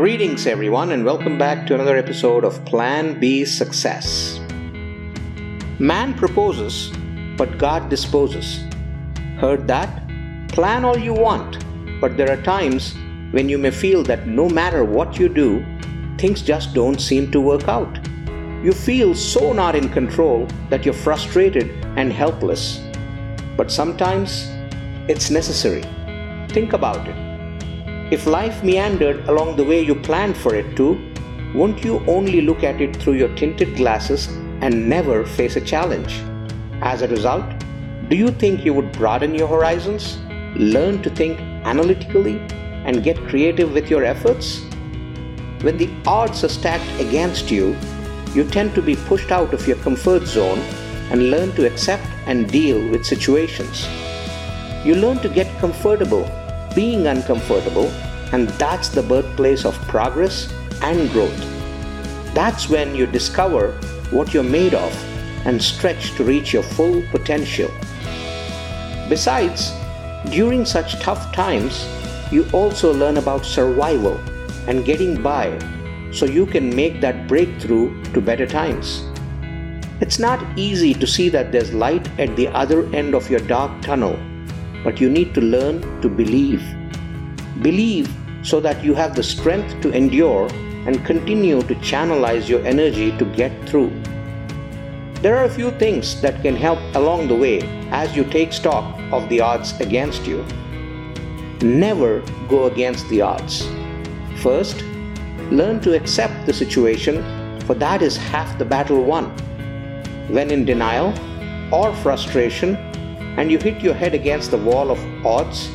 Greetings, everyone, and welcome back to another episode of Plan B Success. Man proposes, but God disposes. Heard that? Plan all you want, but there are times when you may feel that no matter what you do, things just don't seem to work out. You feel so not in control that you're frustrated and helpless. But sometimes it's necessary. Think about it. If life meandered along the way you planned for it to, won't you only look at it through your tinted glasses and never face a challenge? As a result, do you think you would broaden your horizons, learn to think analytically, and get creative with your efforts? When the odds are stacked against you, you tend to be pushed out of your comfort zone and learn to accept and deal with situations. You learn to get comfortable being uncomfortable, and that's the birthplace of progress and growth. That's when you discover what you're made of and stretch to reach your full potential. Besides, during such tough times, you also learn about survival and getting by so you can make that breakthrough to better times. It's not easy to see that there's light at the other end of your dark tunnel but you need to learn to believe. Believe so that you have the strength to endure and continue to channelize your energy to get through. There are a few things that can help along the way as you take stock of the odds against you. Never go against the odds. First, learn to accept the situation, for that is half the battle won. When in denial or frustration, and you hit your head against the wall of odds,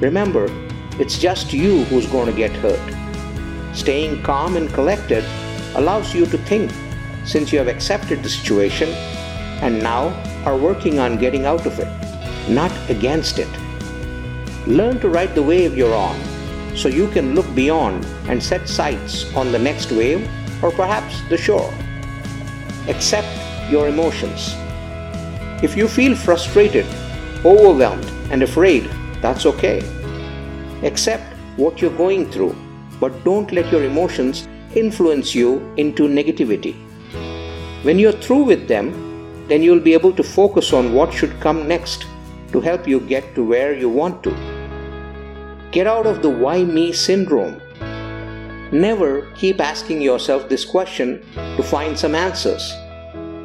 remember, it's just you who's going to get hurt. Staying calm and collected allows you to think since you have accepted the situation and now are working on getting out of it, not against it. Learn to ride the wave you're on so you can look beyond and set sights on the next wave or perhaps the shore. Accept your emotions. If you feel frustrated, overwhelmed, and afraid, that's okay. Accept what you're going through, but don't let your emotions influence you into negativity. When you're through with them, then you'll be able to focus on what should come next to help you get to where you want to. Get out of the why me syndrome. Never keep asking yourself this question to find some answers.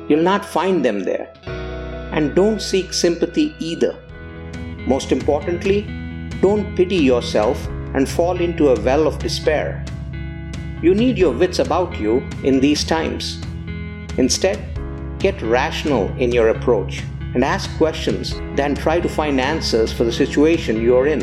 You'll not find them there and don't seek sympathy either. Most importantly, don't pity yourself and fall into a well of despair. You need your wits about you in these times. Instead, get rational in your approach and ask questions, then try to find answers for the situation you are in.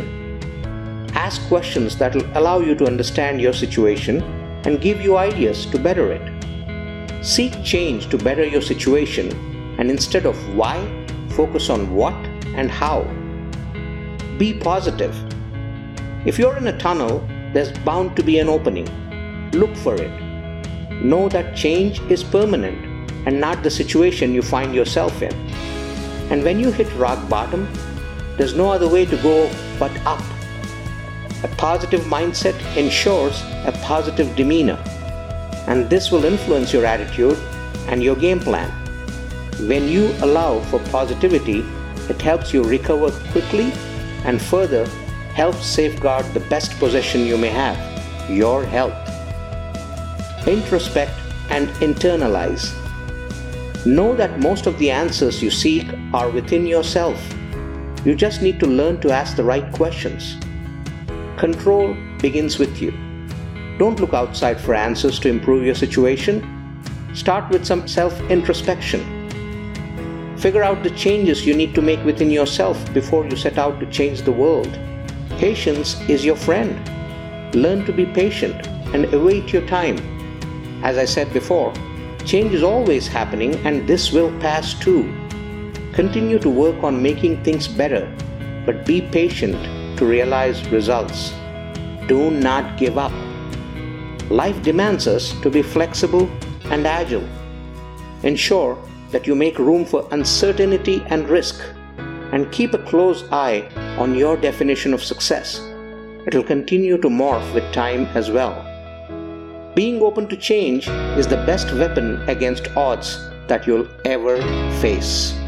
Ask questions that will allow you to understand your situation and give you ideas to better it. Seek change to better your situation and instead of why, focus on what and how. Be positive. If you're in a tunnel, there's bound to be an opening. Look for it. Know that change is permanent and not the situation you find yourself in. And when you hit rock bottom, there's no other way to go but up. A positive mindset ensures a positive demeanor, and this will influence your attitude and your game plan. When you allow for positivity, it helps you recover quickly and further help safeguard the best possession you may have your health. Introspect and internalize. Know that most of the answers you seek are within yourself. You just need to learn to ask the right questions. Control begins with you. Don't look outside for answers to improve your situation. Start with some self introspection Figure out the changes you need to make within yourself before you set out to change the world. Patience is your friend. Learn to be patient and await your time. As I said before, change is always happening and this will pass too. Continue to work on making things better, but be patient to realize results. Do not give up. Life demands us to be flexible and agile. Ensure that you make room for uncertainty and risk and keep a close eye on your definition of success. It will continue to morph with time as well. being open to change is the best weapon against odds that you'll ever face.